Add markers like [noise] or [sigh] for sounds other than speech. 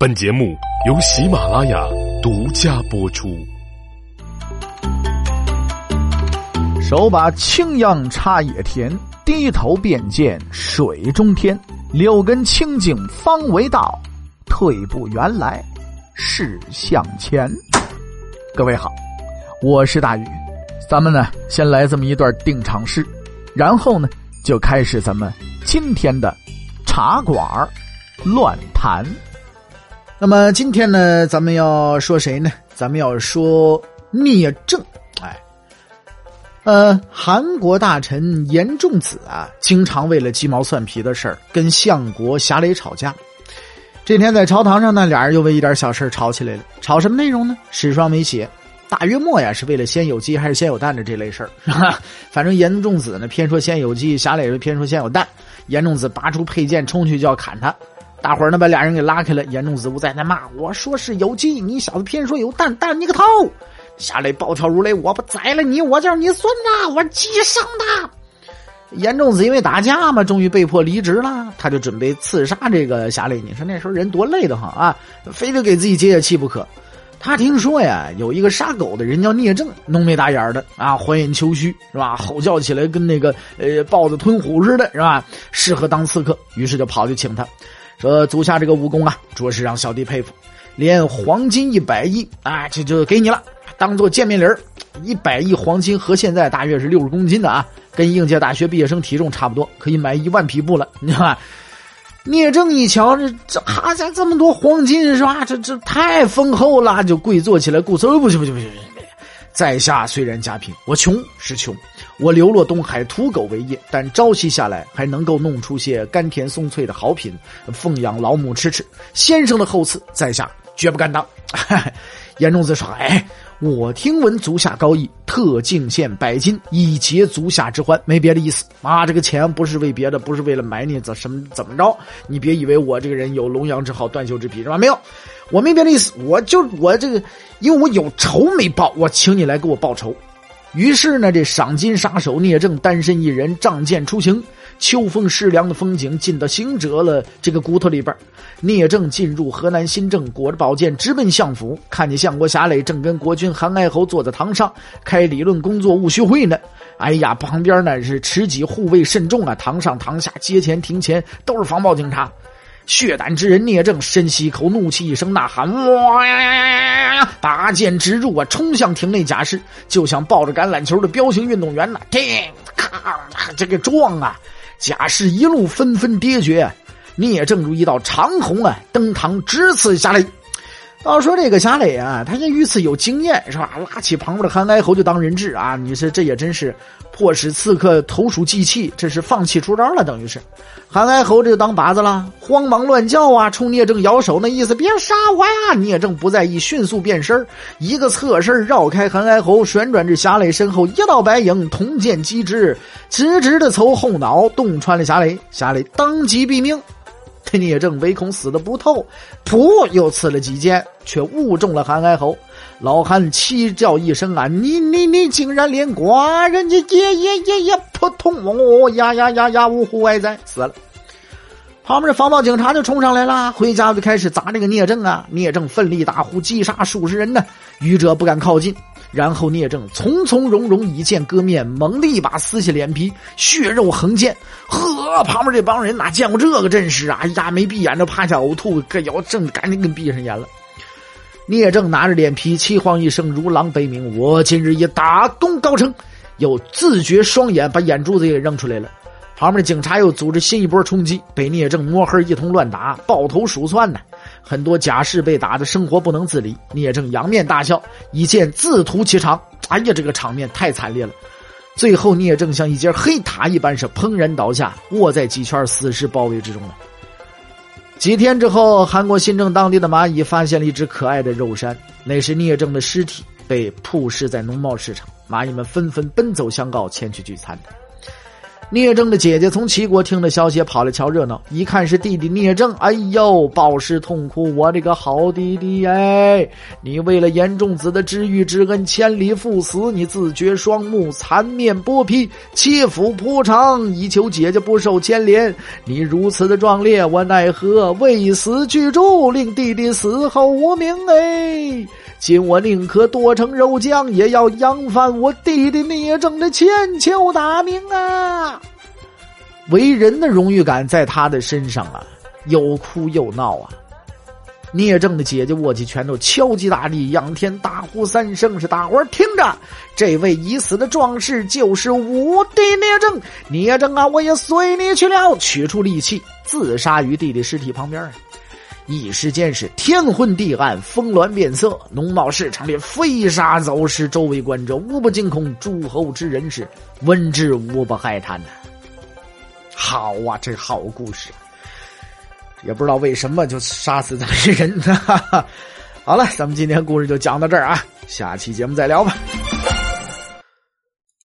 本节目由喜马拉雅独家播出。手把青秧插野田，低头便见水中天。六根清净方为道，退步原来是向前。各位好，我是大宇，咱们呢先来这么一段定场诗，然后呢就开始咱们今天的茶馆乱谈。那么今天呢，咱们要说谁呢？咱们要说聂政。哎，呃，韩国大臣严仲子啊，经常为了鸡毛蒜皮的事儿跟相国侠磊吵架。这天在朝堂上呢，俩人又为一点小事吵起来了。吵什么内容呢？史上没写。大约莫呀，是为了先有鸡还是先有蛋的这类事儿。[laughs] 反正严仲子呢，偏说先有鸡；侠雷偏说先有蛋。严仲子拔出佩剑冲去就要砍他。大伙儿呢把俩人给拉开了，严仲子无在那骂：“我说是有鸡，你小子偏说有蛋，蛋你个头！”夏雷暴跳如雷：“我不宰了你，我叫你孙子！我鸡生的！”严仲子因为打架嘛，终于被迫离职了。他就准备刺杀这个夏雷。你说那时候人多累的慌啊，非得给自己解解气不可。他听说呀，有一个杀狗的人叫聂政，浓眉大眼的啊，怀眼求须是吧？吼叫起来跟那个呃豹子吞虎似的，是吧？适合当刺客，于是就跑去请他。说足下这个武功啊，着实让小弟佩服，连黄金一百亿啊，这就给你了，当做见面礼儿。一百亿黄金和现在大约是六十公斤的啊，跟应届大学毕业生体重差不多，可以买一万匹布了。[laughs] 你看，聂政一瞧，这这哈家这么多黄金是吧？这这太丰厚了，就跪坐起来，鼓手不行不行不行不行。在下虽然家贫，我穷是穷，我流落东海土狗为业，但朝夕下来还能够弄出些甘甜松脆的好品，奉养老母吃吃。先生的厚 [laughs] 赐，在下绝不敢当。严仲子说：“哎，我听闻足下高义，特敬献百金以结足下之欢，没别的意思啊。这个钱不是为别的，不是为了买你怎什么怎么着？你别以为我这个人有龙阳之好，断袖之癖是吧？没有。”我没别的意思，我就我这个，因为我有仇没报，我请你来给我报仇。于是呢，这赏金杀手聂政单身一人仗剑出行，秋风湿凉的风景进到行者了这个骨头里边。聂政进入河南新郑，裹着宝剑直奔相府，看见相国侠磊正跟国君韩哀侯坐在堂上开理论工作务虚会呢。哎呀，旁边呢是持戟护卫甚重啊，堂上堂下阶前庭前都是防暴警察。血胆之人聂政深吸一口，怒气一声呐喊：“哇呀！”拔剑直入啊，冲向亭内贾氏，就像抱着橄榄球的彪形运动员呐！叮咔，这个撞啊！贾氏一路纷纷跌绝，聂政如一道长虹啊，登堂直刺下来。要说这个侠磊啊，他这遇刺有经验是吧？拉起旁边的韩哀侯就当人质啊！你说这也真是。迫使刺客投鼠忌器，这是放弃出招了，等于是韩哀侯这就当靶子了，慌忙乱叫啊，冲聂政摇手，那意思别杀我呀！聂政不在意，迅速变身一个侧身绕开韩哀侯，旋转至侠磊身后，一道白影，铜剑击之，直直的从后脑洞穿了侠磊，侠磊当即毙命。[laughs] 聂政唯恐死的不透，噗，又刺了几剑，却误中了韩哀侯。老韩凄叫一声啊！你你你竟然连寡人家也也也也扑通哦呀呀呀呀！呜呼！哀哉死了。旁边的防暴警察就冲上来了，回家就开始砸这个聂政啊！聂政奋力大呼，击杀数十人呢，愚者不敢靠近。然后聂政从从容容以剑割面，猛地一把撕下脸皮，血肉横溅。呵，旁边这帮人哪见过这个阵势啊？哎呀，没闭眼就趴下呕吐，可要正赶紧给闭上眼了。聂政拿着脸皮，气慌一声，如狼悲鸣：“我今日也大功告成！”又自觉双眼，把眼珠子也扔出来了。旁边的警察又组织新一波冲击，被聂政摸黑一通乱打，抱头鼠窜呢。很多假士被打的生活不能自理。聂政仰面大笑，一剑自屠其长。哎呀，这个场面太惨烈了！最后，聂政像一截黑塔一般，是砰然倒下，卧在几圈死尸包围之中了。几天之后，韩国新郑当地的蚂蚁发现了一只可爱的肉山，那是聂政的尸体，被曝尸在农贸市场。蚂蚁们纷纷奔走相告，前去聚餐的。聂政的姐姐从齐国听了消息，跑来瞧热闹。一看是弟弟聂政，哎呦，暴尸痛哭：“我这个好弟弟哎，你为了严仲子的知遇之恩，千里赴死，你自绝双目，残面剥皮，切腹剖肠，以求姐姐不受牵连。你如此的壮烈，我奈何为死拒诛，令弟弟死后无名哎！今我宁可剁成肉酱，也要扬翻我弟弟聂政的千秋大名啊！”为人的荣誉感在他的身上啊，又哭又闹啊。聂政的姐姐握起拳头，敲击大地，仰天大呼三声：“是大伙儿听着，这位已死的壮士就是武帝聂政。聂政啊，我也随你去了。”取出利器，自杀于弟弟尸体旁边。一时间是天昏地暗，峰峦变色，农贸市场里飞沙走石，周围观者无不惊恐，诸侯之人是闻之无不骇叹呐。好啊，这好故事，也不知道为什么就杀死这些人。[laughs] 好了，咱们今天故事就讲到这儿啊，下期节目再聊吧。